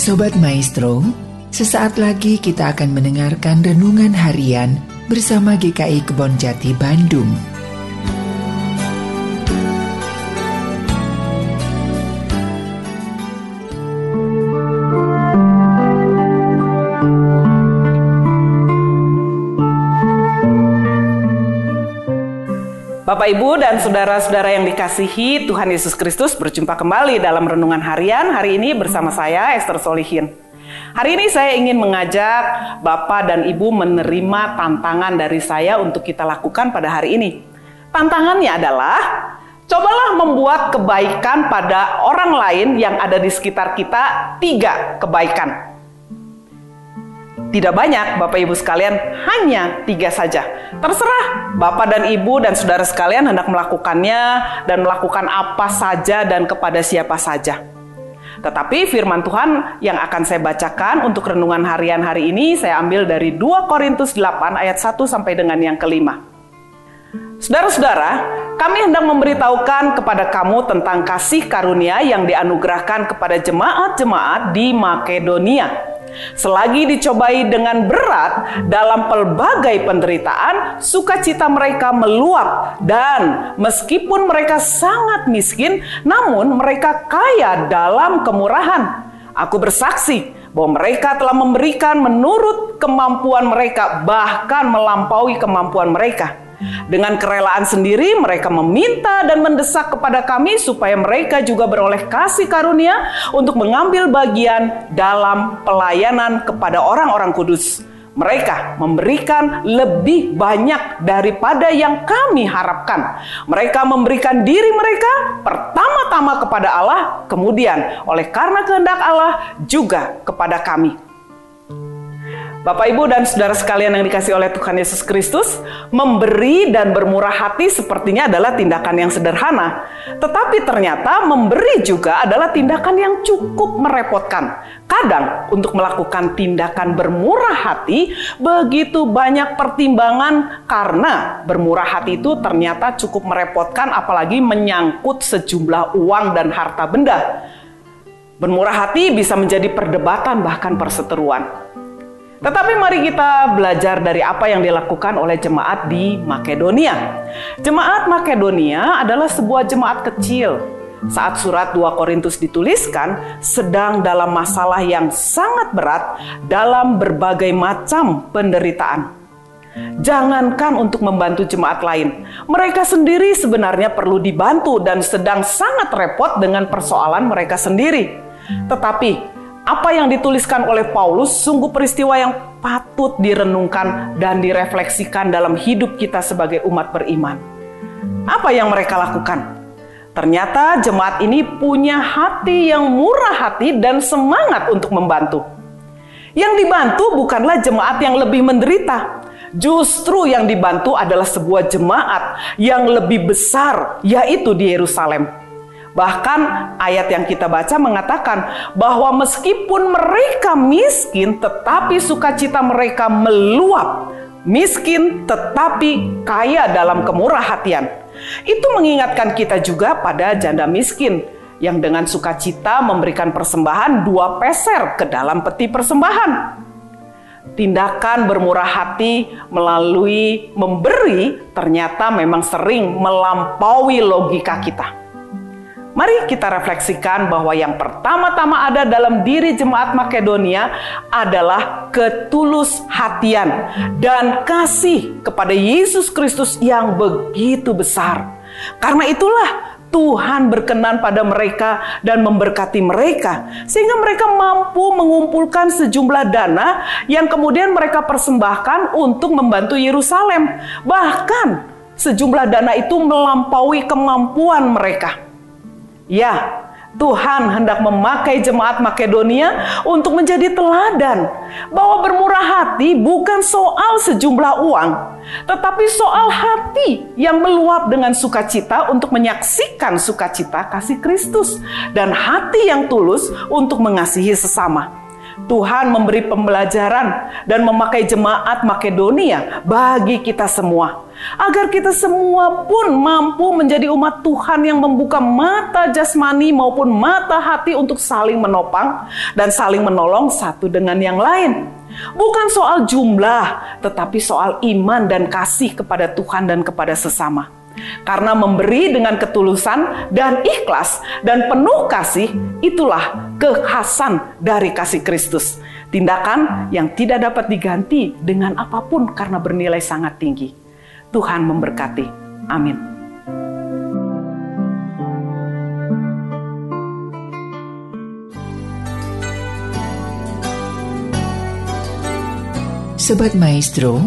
Sobat Maestro, sesaat lagi kita akan mendengarkan renungan harian bersama GKI Kebon Jati Bandung. Bapak Ibu dan saudara-saudara yang dikasihi Tuhan Yesus Kristus berjumpa kembali dalam renungan harian hari ini bersama saya Esther Solihin. Hari ini saya ingin mengajak Bapak dan Ibu menerima tantangan dari saya untuk kita lakukan pada hari ini. Tantangannya adalah cobalah membuat kebaikan pada orang lain yang ada di sekitar kita tiga kebaikan. Tidak banyak Bapak Ibu sekalian, hanya tiga saja. Terserah Bapak dan Ibu dan saudara sekalian hendak melakukannya dan melakukan apa saja dan kepada siapa saja. Tetapi firman Tuhan yang akan saya bacakan untuk renungan harian hari ini saya ambil dari 2 Korintus 8 ayat 1 sampai dengan yang kelima. Saudara-saudara, kami hendak memberitahukan kepada kamu tentang kasih karunia yang dianugerahkan kepada jemaat-jemaat di Makedonia Selagi dicobai dengan berat dalam pelbagai penderitaan, sukacita mereka meluap dan meskipun mereka sangat miskin, namun mereka kaya dalam kemurahan. Aku bersaksi bahwa mereka telah memberikan menurut kemampuan mereka, bahkan melampaui kemampuan mereka dengan kerelaan sendiri mereka meminta dan mendesak kepada kami supaya mereka juga beroleh kasih karunia untuk mengambil bagian dalam pelayanan kepada orang-orang kudus. Mereka memberikan lebih banyak daripada yang kami harapkan. Mereka memberikan diri mereka pertama-tama kepada Allah, kemudian oleh karena kehendak Allah juga kepada kami. Bapak, Ibu, dan saudara sekalian yang dikasih oleh Tuhan Yesus Kristus, memberi dan bermurah hati sepertinya adalah tindakan yang sederhana. Tetapi ternyata memberi juga adalah tindakan yang cukup merepotkan. Kadang untuk melakukan tindakan bermurah hati begitu banyak pertimbangan karena bermurah hati itu ternyata cukup merepotkan apalagi menyangkut sejumlah uang dan harta benda. Bermurah hati bisa menjadi perdebatan bahkan perseteruan. Tetapi mari kita belajar dari apa yang dilakukan oleh jemaat di Makedonia. Jemaat Makedonia adalah sebuah jemaat kecil. Saat surat 2 Korintus dituliskan, sedang dalam masalah yang sangat berat dalam berbagai macam penderitaan. Jangankan untuk membantu jemaat lain, mereka sendiri sebenarnya perlu dibantu dan sedang sangat repot dengan persoalan mereka sendiri. Tetapi apa yang dituliskan oleh Paulus sungguh peristiwa yang patut direnungkan dan direfleksikan dalam hidup kita sebagai umat beriman. Apa yang mereka lakukan? Ternyata jemaat ini punya hati yang murah hati dan semangat untuk membantu. Yang dibantu bukanlah jemaat yang lebih menderita, Justru yang dibantu adalah sebuah jemaat yang lebih besar, yaitu di Yerusalem. Bahkan ayat yang kita baca mengatakan bahwa meskipun mereka miskin tetapi sukacita mereka meluap. Miskin tetapi kaya dalam kemurah hatian. Itu mengingatkan kita juga pada janda miskin yang dengan sukacita memberikan persembahan dua peser ke dalam peti persembahan. Tindakan bermurah hati melalui memberi ternyata memang sering melampaui logika kita. Mari kita refleksikan bahwa yang pertama-tama ada dalam diri jemaat Makedonia adalah ketulus hatian dan kasih kepada Yesus Kristus yang begitu besar. Karena itulah Tuhan berkenan pada mereka dan memberkati mereka, sehingga mereka mampu mengumpulkan sejumlah dana yang kemudian mereka persembahkan untuk membantu Yerusalem. Bahkan sejumlah dana itu melampaui kemampuan mereka. Ya, Tuhan hendak memakai jemaat Makedonia untuk menjadi teladan bahwa bermurah hati bukan soal sejumlah uang, tetapi soal hati yang meluap dengan sukacita untuk menyaksikan sukacita kasih Kristus dan hati yang tulus untuk mengasihi sesama. Tuhan memberi pembelajaran dan memakai jemaat Makedonia bagi kita semua. Agar kita semua pun mampu menjadi umat Tuhan yang membuka mata jasmani maupun mata hati untuk saling menopang dan saling menolong satu dengan yang lain. Bukan soal jumlah, tetapi soal iman dan kasih kepada Tuhan dan kepada sesama. Karena memberi dengan ketulusan dan ikhlas dan penuh kasih, itulah kekhasan dari kasih Kristus. Tindakan yang tidak dapat diganti dengan apa pun karena bernilai sangat tinggi. Tuhan memberkati. Amin. Sobat Maestro,